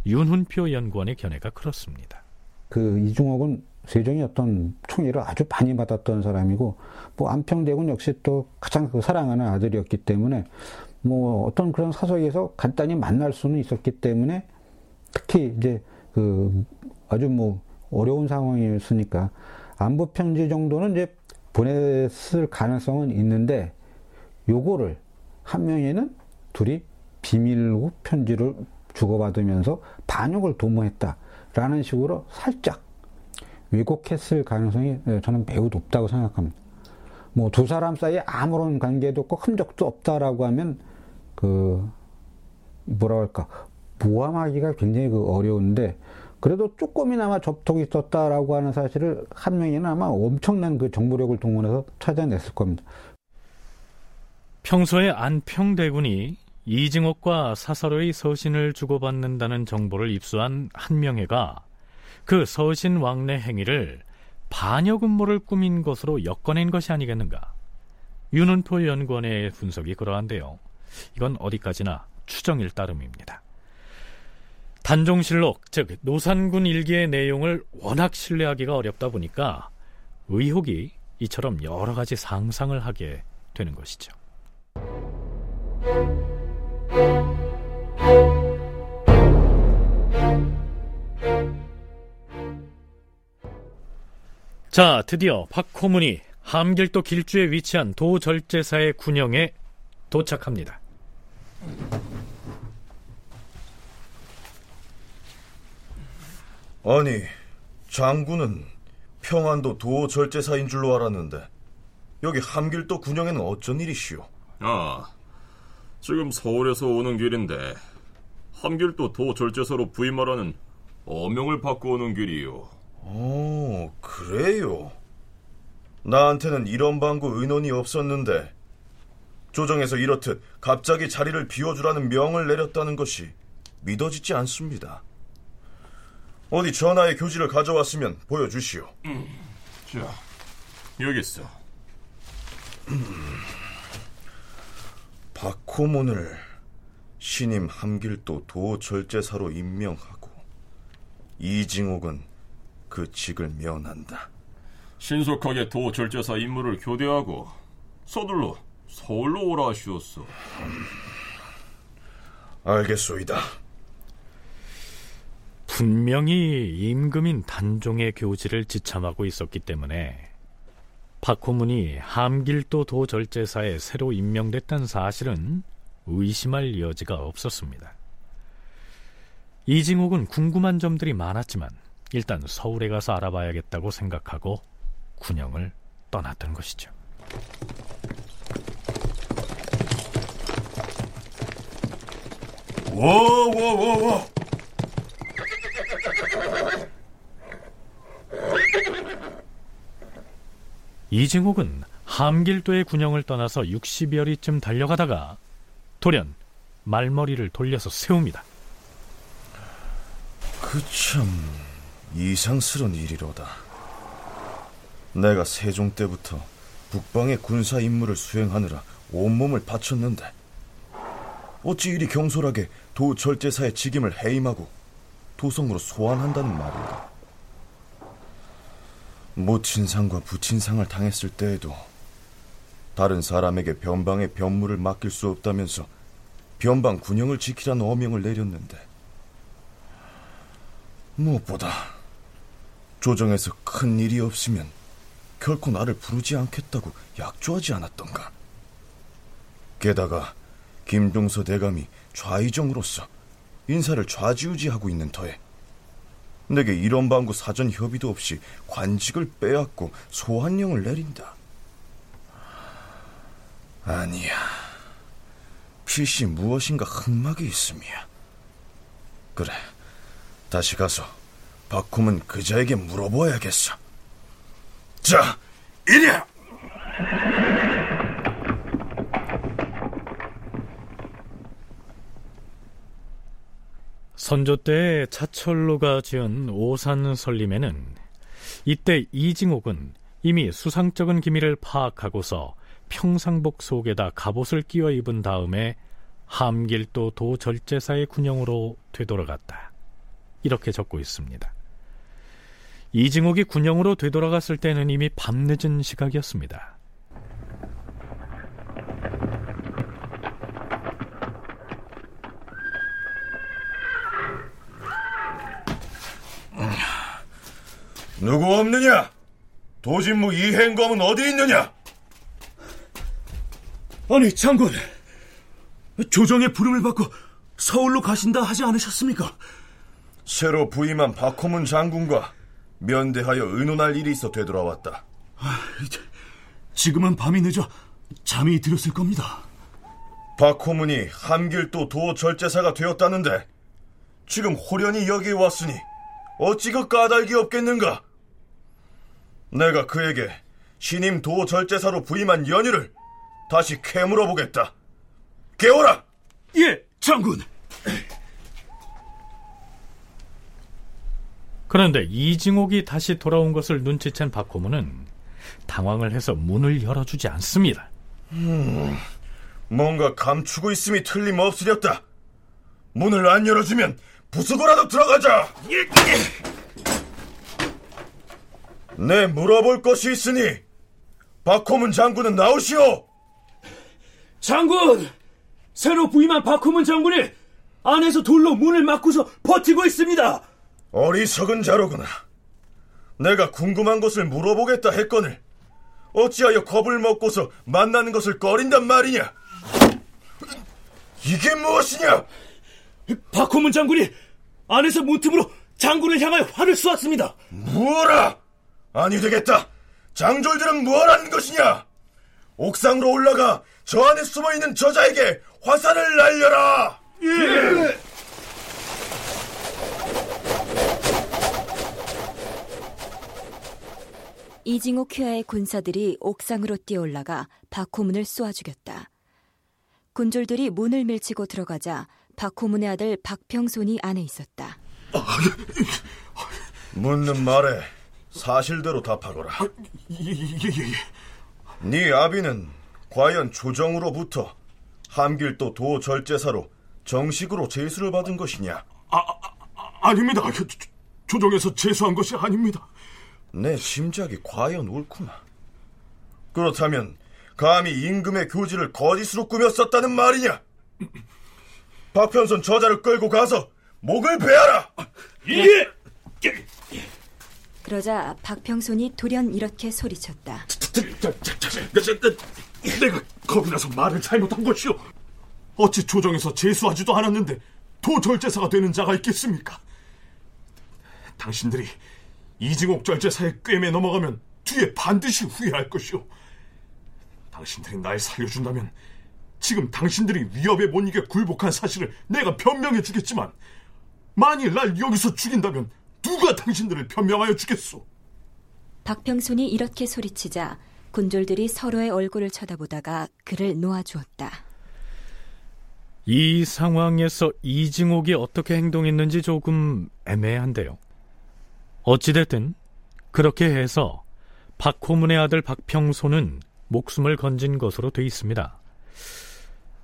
윤훈표 연구원의 견해가 그렇습니다. 그 이중옥은 세종이 어떤 총애를 아주 많이 받았던 사람이고 뭐 안평대군 역시 또 가장 그 사랑하는 아들이었기 때문에 뭐 어떤 그런 사석에서 간단히 만날 수는 있었기 때문에 특히 이제 그 아주 뭐 어려운 상황이었으니까 안보 편지 정도는 이제 보냈을 가능성은 있는데 요거를 한 명에는 둘이 비밀로 편지를 주고받으면서 반역을 도모했다라는 식으로 살짝 왜곡했을 가능성이 예, 저는 매우 높다고 생각합니다. 뭐 두 사람 사이에 아무런 관계도 없고 흔적도 없다라고 하면 그 뭐라 할까 모함하기가 굉장히 그 어려운데 그래도 조금이나마 접촉이 있었다라고 하는 사실을 한 명이는 아마 엄청난 그 정보력을 동원해서 찾아냈을 겁니다. 평소에 안평대군이 이징옥과 사사로의 서신을 주고받는다는 정보를 입수한 한명회가 그 서신 왕래 행위를 반역 음모를 꾸민 것으로 엮어낸 것이 아니겠는가? 윤은토 연구원의 분석이 그러한데요. 이건 어디까지나 추정일 따름입니다. 단종실록, 즉 노산군 일기의 내용을 워낙 신뢰하기가 어렵다 보니까 의혹이 이처럼 여러 가지 상상을 하게 되는 것이죠. 자, 드디어 박호문이 함길도 길주에 위치한 도절제사의 군영에 도착합니다. 아니, 장군은 평안도 도절제사인 줄로 알았는데 여기 함길도 군영에는 어쩐 일이시오? 아, 지금 서울에서 오는 길인데 함길도 도절제사로 부임하라는 어명을 받고 오는 길이요. 오, 그래요? 나한테는 이런 방구 의논이 없었는데 조정에서 이렇듯 갑자기 자리를 비워주라는 명을 내렸다는 것이 믿어지지 않습니다. 어디 전하의 교지를 가져왔으면 보여주시오. 음, 자, 여기 있어. 음, 박호문을 신임 함길도 도절제사로 임명하고 이징옥은 그 직을 면한다. 신속하게 도절제사 임무를 교대하고 서둘러 서울로 오라 하시옵소. 알겠소이다. 분명히 임금인 단종의 교지를 지참하고 있었기 때문에 박호문이 함길도 도절제사에 새로 임명됐다는 사실은 의심할 여지가 없었습니다. 이징옥은 궁금한 점들이 많았지만 일단 서울에 가서 알아봐야겠다고 생각하고 군영을 떠났던 것이죠. 워워워워 이징옥은 함길도의 군영을 떠나서 60여 리쯤 달려가다가 돌연 말머리를 돌려서 세웁니다. 그 참 이상스런 일이로다. 내가 세종 때부터 북방의 군사 임무를 수행하느라 온몸을 바쳤는데 어찌 이리 경솔하게 도절제사의 직임을 해임하고 도성으로 소환한다는 말인가? 모친상과 부친상을 당했을 때에도 다른 사람에게 변방의 변무를 맡길 수 없다면서 변방 군영을 지키라는 어명을 내렸는데 무엇보다 조정에서 큰 일이 없으면 결코 나를 부르지 않겠다고 약조하지 않았던가. 게다가 김종서 대감이 좌의정으로서 인사를 좌지우지하고 있는 터에 내게 이런 방구 사전 협의도 없이 관직을 빼앗고 소환령을 내린다. 아니야. 필시 무엇인가 흑막이 있음이야. 그래. 다시 가서 박홈은 그자에게 물어보아야겠어. 자, 이리야! 선조 때 차철로가 지은 오산 설림에는 이때 이징옥은 이미 수상적인 기밀을 파악하고서 평상복 속에다 갑옷을 끼워 입은 다음에 함길도 도절제사의 군영으로 되돌아갔다. 이렇게 적고 있습니다. 이징옥이 군영으로 되돌아갔을 때는 이미 밤늦은 시각이었습니다. 누구 없느냐? 도진무 이행검은 어디 있느냐? 아니 장군 조정의 부름을 받고 서울로 가신다 하지 않으셨습니까? 새로 부임한 박호문 장군과 면대하여 의논할 일이 있어 되돌아왔다. 아, 지금은 밤이 늦어 잠이 들었을 겁니다. 박호문이 함길도 도절제사가 되었다는데 지금 호련히 여기에 왔으니 어찌 그 까닭이 없겠는가? 내가 그에게 신임 도절제사로 부임한 연유를 다시 캐물어 보겠다. 깨워라! 예, 장군! 그런데 이징옥이 다시 돌아온 것을 눈치챈 박호문은 당황을 해서 문을 열어주지 않습니다. 음, 뭔가 감추고 있음이 틀림없으렸다. 문을 안 열어주면 부수고라도 들어가자. 네, 물어볼 것이 있으니 박호문 장군은 나오시오. 장군! 새로 부임한 박호문 장군이 안에서 돌로 문을 막고서 버티고 있습니다. 어리석은 자로구나. 내가 궁금한 것을 물어보겠다 했거늘 어찌하여 겁을 먹고서 만나는 것을 꺼린단 말이냐? 이게 무엇이냐? 박호문 장군이 안에서 문틈으로 장군을 향하여 활을 쏘았습니다. 뭐라? 아니 되겠다. 장졸들은 뭘 하는 것이냐? 옥상으로 올라가 저 안에 숨어 있는 저자에게 화살을 날려라. 예. 이징옥 휘하의 군사들이 옥상으로 뛰어올라가 박호문을 쏘아 죽였다. 군졸들이 문을 밀치고 들어가자 박호문의 아들 박평손이 안에 있었다. 묻는 말에 사실대로 답하거라. 예, 예, 예. 네 아비는 과연 조정으로부터 함길도 도절제사로 정식으로 제수를 받은 것이냐? 아, 아, 아닙니다. 조, 조정에서 제수한 것이 아닙니다. 내 짐작이 과연 옳구나. 그렇다면 감히 임금의 교지를 거짓으로 꾸몄었다는 말이냐? 박편선 저자를 끌고 가서 목을 베어라. 예. 그러자 박평손이 돌연 이렇게 소리쳤다. 내가 겁이 나서 말을 잘못한 것이오. 어찌 조정에서 제수하지도 않았는데 도절제사가 되는 자가 있겠습니까? 당신들이 이징옥 절제사의 꿰매 넘어가면 뒤에 반드시 후회할 것이오. 당신들이 날 살려준다면 지금 당신들이 위협에 못 이겨 굴복한 사실을 내가 변명해 주겠지만 만일 날 여기서 죽인다면 누가 당신들을 변명하여 주겠소? 박평순이 이렇게 소리치자 군졸들이 서로의 얼굴을 쳐다보다가 그를 놓아주었다. 이 상황에서 이징옥이 어떻게 행동했는지 조금 애매한데요. 어찌됐든 그렇게 해서 박호문의 아들 박평소는 목숨을 건진 것으로 돼 있습니다.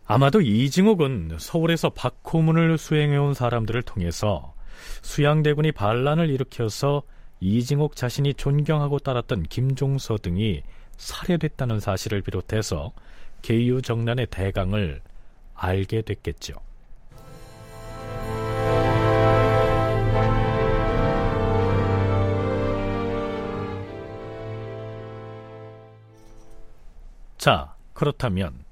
아마도 이징옥은 서울에서 박호문을 수행해온 사람들을 통해서 수양대군이 반란을 일으켜서 이징옥 자신이 존경하고 따랐던 김종서 등이 살해됐다는 사실을 비롯해서 계유 정난의 대강을 알게 됐겠죠. 자, 그렇다면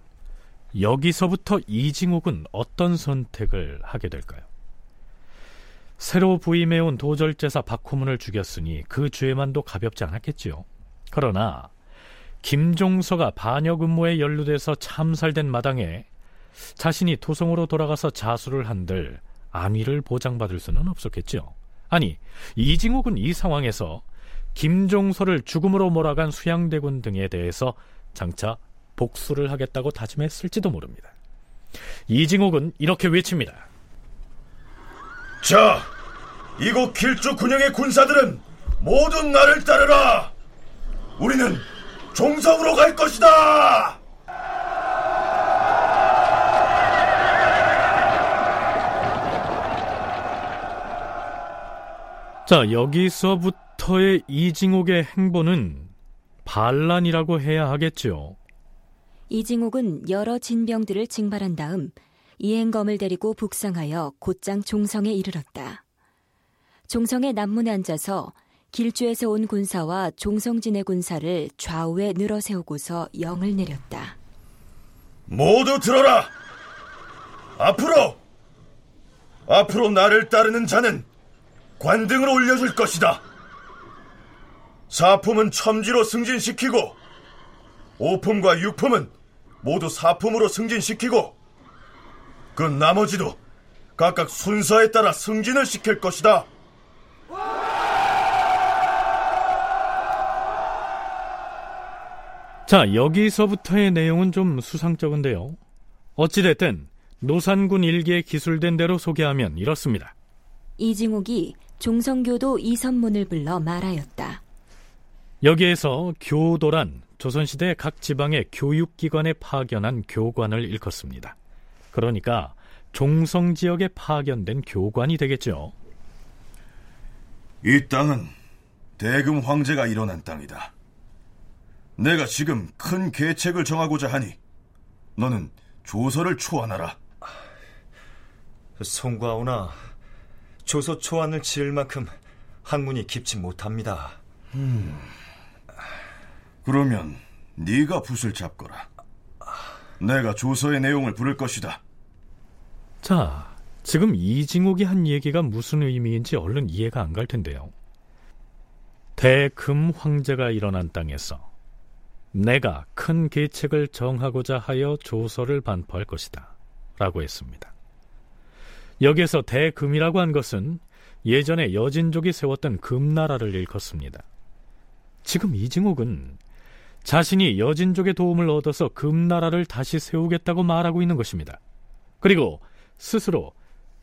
여기서부터 이징옥은 어떤 선택을 하게 될까요? 새로 부임해온 도절제사 박호문을 죽였으니 그 죄만도 가볍지 않았겠지요. 그러나 김종서가 반역 음모에 연루돼서 참살된 마당에 자신이 토성으로 돌아가서 자수를 한들 안위를 보장받을 수는 없었겠지요. 아니, 이징옥은 이 상황에서 김종서를 죽음으로 몰아간 수양대군 등에 대해서 장차 복수를 하겠다고 다짐했을지도 모릅니다. 이징옥은 이렇게 외칩니다. 자, 이곳 길주 군영의 군사들은 모두 나를 따르라. 우리는 종성으로 갈 것이다. 자, 여기서부터의 이징옥의 행보는 반란이라고 해야 하겠죠. 이징옥은 여러 진병들을 징발한 다음 이행검을 데리고 북상하여 곧장 종성에 이르렀다. 종성의 남문에 앉아서 길주에서 온 군사와 종성진의 군사를 좌우에 늘어 세우고서 영을 내렸다. 모두 들어라! 앞으로! 앞으로 나를 따르는 자는 관등을 올려줄 것이다. 사품은 첨지로 승진시키고 오품과 육품은 모두 사품으로 승진시키고 그 나머지도 각각 순서에 따라 승진을 시킬 것이다. 자, 여기서부터의 내용은 좀 수상쩍은데요. 어찌됐든 노산군 일기에 기술된 대로 소개하면 이렇습니다. 이징옥이 종성교도 이선문을 불러 말하였다. 여기에서 교도란 조선시대 각 지방의 교육기관에 파견한 교관을 일컫습니다. 그러니까 종성 지역에 파견된 교관이 되겠죠. 이 땅은 대금 황제가 일어난 땅이다. 내가 지금 큰 계책을 정하고자 하니 너는 조서를 초안하라. 송과오나 조서 초안을 지을 만큼 학문이 깊지 못합니다. 음, 그러면 네가 붓을 잡거라. 내가 조서의 내용을 부를 것이다. 자, 지금 이징옥이 한 얘기가 무슨 의미인지 얼른 이해가 안 갈 텐데요. 대금 황제가 일어난 땅에서 내가 큰 계책을 정하고자 하여 조서를 반포할 것이다. 라고 했습니다. 여기에서 대금이라고 한 것은 예전에 여진족이 세웠던 금나라를 일컫습니다. 지금 이징옥은 자신이 여진족의 도움을 얻어서 금나라를 다시 세우겠다고 말하고 있는 것입니다. 그리고 스스로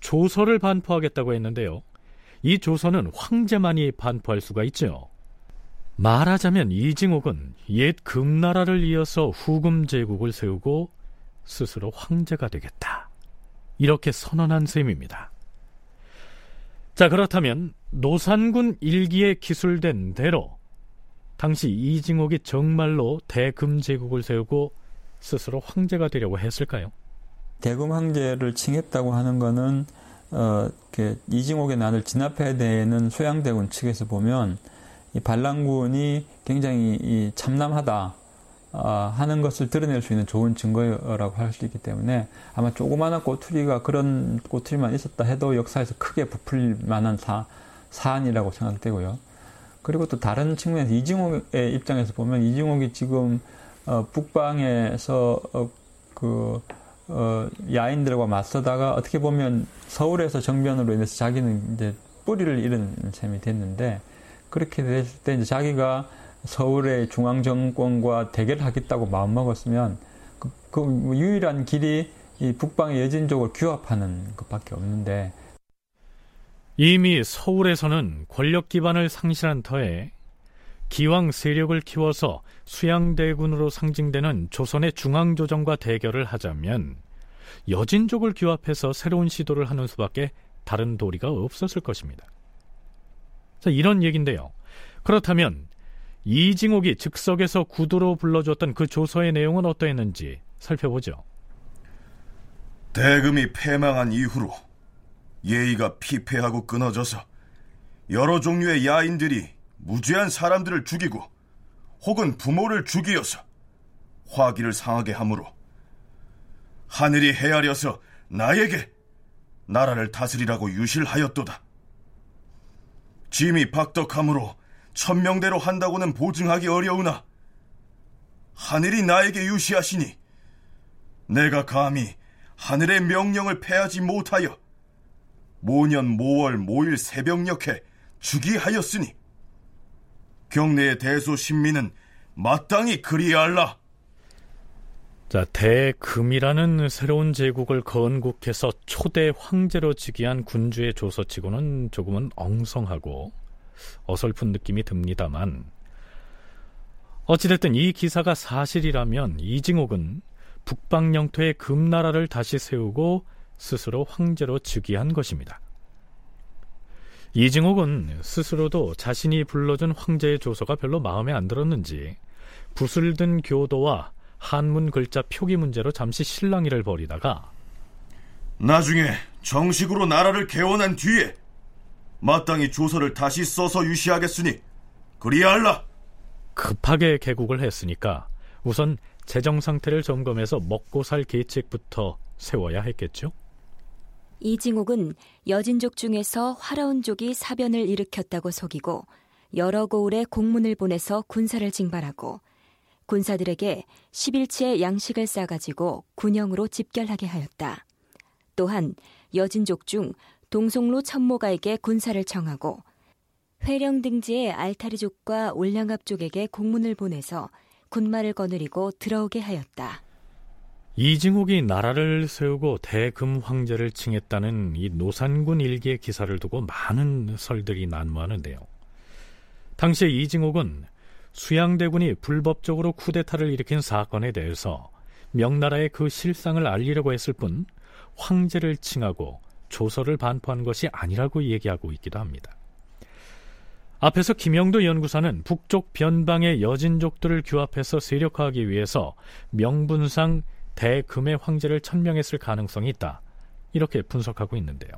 조서를 반포하겠다고 했는데요. 이 조서는 황제만이 반포할 수가 있죠. 말하자면 이징옥은 옛 금나라를 이어서 후금 제국을 세우고 스스로 황제가 되겠다. 이렇게 선언한 셈입니다. 자, 그렇다면 노산군 일기에 기술된 대로 당시 이징옥이 정말로 대금 제국을 세우고 스스로 황제가 되려고 했을까요? 대금 황제를 칭했다고 하는 것은 어, 이징옥의 난을 진압해야 되는 소양대군 측에서 보면 이 반란군이 굉장히 이 참남하다 어, 하는 것을 드러낼 수 있는 좋은 증거라고 할 수 있기 때문에 아마 조그마한 꼬투리가 그런 꼬투리만 있었다 해도 역사에서 크게 부풀릴 만한 사, 사안이라고 생각되고요. 그리고 또 다른 측면에서 이징옥의 입장에서 보면 이징옥이 지금 어, 북방에서 어, 그 어, 야인들과 맞서다가 어떻게 보면 서울에서 정변으로 인해서 자기는 이제 뿌리를 잃은 셈이 됐는데 그렇게 됐을 때 이제 자기가 서울의 중앙 정권과 대결을 하겠다고 마음먹었으면 그, 그 유일한 길이 이 북방의 여진족을 규합하는 것밖에 없는데 이미 서울에서는 권력 기반을 상실한 터에 기왕 세력을 키워서 수양대군으로 상징되는 조선의 중앙조정과 대결을 하자면 여진족을 규합해서 새로운 시도를 하는 수밖에 다른 도리가 없었을 것입니다. 자, 이런 얘기인데요. 그렇다면 이징옥이 즉석에서 구두로 불러줬던 그 조서의 내용은 어떠했는지 살펴보죠. 대금이 패망한 이후로 예의가 피폐하고 끊어져서 여러 종류의 야인들이 무죄한 사람들을 죽이고 혹은 부모를 죽이어서 화기를 상하게 하므로 하늘이 헤아려서 나에게 나라를 다스리라고 유실하였도다. 짐이 박덕함으로 천명대로 한다고는 보증하기 어려우나 하늘이 나에게 유시하시니 내가 감히 하늘의 명령을 패하지 못하여 모년 모월 모일 새벽녘에 주기하였으니 경내의 대소 신민은 마땅히 그리할라. 자, 대금이라는 새로운 제국을 건국해서 초대 황제로 즉위한 군주의 조서치고는 조금은 엉성하고 어설픈 느낌이 듭니다만 어찌됐든 이 기사가 사실이라면 이징옥은 북방 영토의 금나라를 다시 세우고 스스로 황제로 즉위한 것입니다. 이징옥은 스스로도 자신이 불러준 황제의 조서가 별로 마음에 안 들었는지 붓을 든 교도와 한문 글자 표기 문제로 잠시 실랑이를 벌이다가 나중에 정식으로 나라를 개원한 뒤에 마땅히 조서를 다시 써서 유시하겠으니 그리할라. 급하게 개국을 했으니까 우선 재정 상태를 점검해서 먹고 살 계책부터 세워야 했겠죠. 이징옥은 여진족 중에서 화라운족이 사변을 일으켰다고 속이고 여러 고을에 공문을 보내서 군사를 징발하고 군사들에게 11치의 양식을 싸가지고 군영으로 집결하게 하였다. 또한 여진족 중 동송로 천모가에게 군사를 청하고 회령 등지의 알타리족과 올량갑족에게 공문을 보내서 군마를 거느리고 들어오게 하였다. 이징옥이 나라를 세우고 대금 황제를 칭했다는 이 노산군 일기의 기사를 두고 많은 설들이 난무하는데요. 당시에 이징옥은 수양대군이 불법적으로 쿠데타를 일으킨 사건에 대해서 명나라에 그 실상을 알리려고 했을 뿐 황제를 칭하고 조서를 반포한 것이 아니라고 얘기하고 있기도 합니다. 앞에서 김영도 연구사는 북쪽 변방의 여진족들을 규합해서 세력화하기 위해서 명분상 대금의 황제를 천명했을 가능성이 있다. 이렇게 분석하고 있는데요.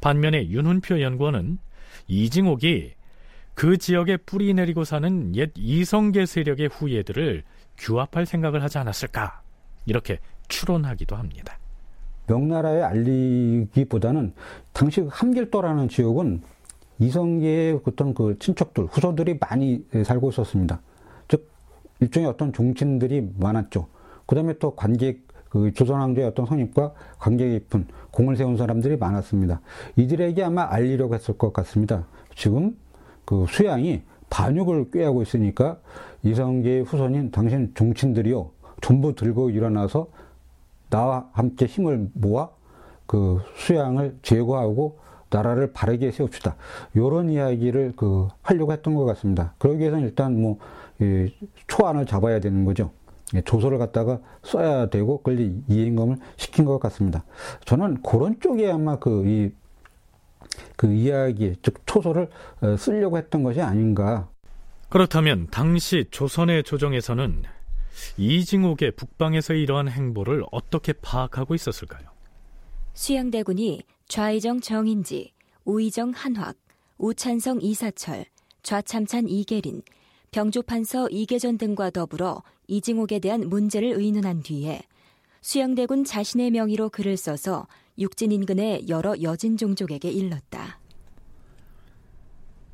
반면에 윤훈표 연구원은 이징옥이 그 지역에 뿌리 내리고 사는 옛 이성계 세력의 후예들을 규합할 생각을 하지 않았을까 이렇게 추론하기도 합니다. 명나라에 알리기보다는 당시 함길도라는 지역은 이성계의 어떤 그 친척들, 후손들이 많이 살고 있었습니다. 즉 일종의 어떤 종친들이 많았죠. 그 다음에 또 관객 그 조선왕조의 어떤 성립과 관계 깊은 공을 세운 사람들이 많았습니다. 이들에게 아마 알리려고 했을 것 같습니다. 지금 그 수양이 반역을 꾀하고 있으니까 이성계의 후손인 당신 종친들이요 전부 들고 일어나서 나와 함께 힘을 모아 그 수양을 제거하고 나라를 바르게 세웁시다. 이런 이야기를 그 하려고 했던 것 같습니다. 그러기 위해서는 일단 뭐 초안을 잡아야 되는 거죠. 조서를 갖다가 써야 되고 그걸 이행검을 시킨 것 같습니다. 저는 그런 쪽에 아마 그, 이, 그 이야기, 즉, 초소를 어, 쓰려고 했던 것이 아닌가. 그렇다면 당시 조선의 조정에서는 이징옥의 북방에서의 이러한 행보를 어떻게 파악하고 있었을까요? 수양대군이 좌의정 정인지, 우의정 한확, 우찬성 이사철, 좌참찬 이계린, 병조판서 이계전 등과 더불어 이징옥에 대한 문제를 의논한 뒤에 수양대군 자신의 명의로 글을 써서 육진 인근의 여러 여진 종족에게 일렀다.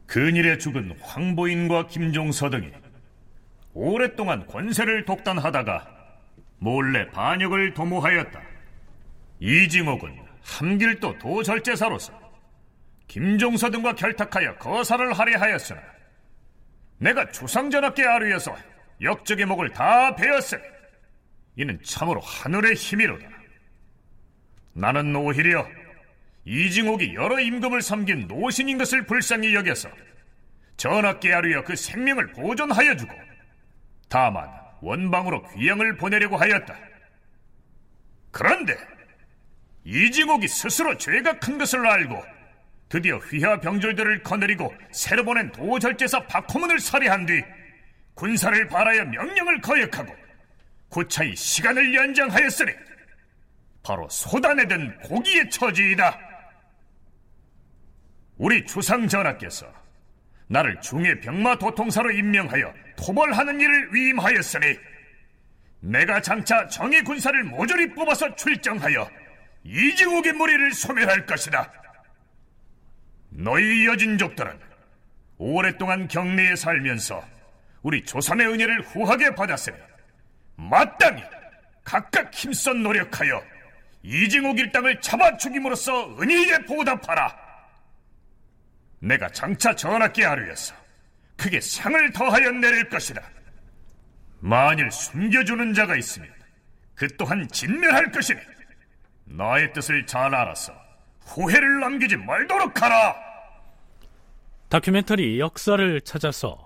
근일에 죽은 황보인과 김종서 등이 오랫동안 권세를 독단하다가 몰래 반역을 도모하였다. 이징옥은 함길도 도절제사로서 김종서 등과 결탁하여 거사를 하려 하였으나 내가 주상전하께 아뢰어서 역적의 목을 다 베었으니 이는 참으로 하늘의 힘이로다. 나는 오히려 이징옥이 여러 임금을 섬긴 노신인 것을 불쌍히 여겨서 전하께 아뢰어 그 생명을 보존하여 주고 다만 원방으로 귀양을 보내려고 하였다. 그런데 이징옥이 스스로 죄가 큰 것을 알고 드디어 휘하 병졸들을 거느리고 새로 보낸 도절제사 박호문을 살해한 뒤 군사를 발하여 명령을 거역하고 구차히 시간을 연장하였으니 바로 소단에 든 고기의 처지이다. 우리 주상 전하께서 나를 중해 병마 도통사로 임명하여 토벌하는 일을 위임하였으니 내가 장차 정예 군사를 모조리 뽑아서 출정하여 이징옥의 무리를 소멸할 것이다. 너희 여진족들은 오랫동안 경내에 살면서 우리 조선의 은혜를 후하게 받았으니 마땅히 각각 힘써 노력하여 이징옥 일당을 잡아 죽임으로써 은혜에 보답하라. 내가 장차 전하께 하루에서 크게 상을 더하여 내릴 것이다. 만일 숨겨주는 자가 있으면 그 또한 진멸할 것이니 나의 뜻을 잘 알아서 후회를 남기지 말도록 하라. 다큐멘터리 역사를 찾아서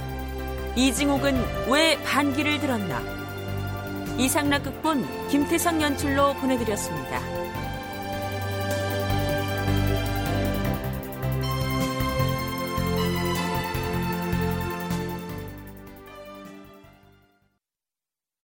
이징옥은 왜 반기를 들었나 이상락 극본 김태성 연출로 보내드렸습니다.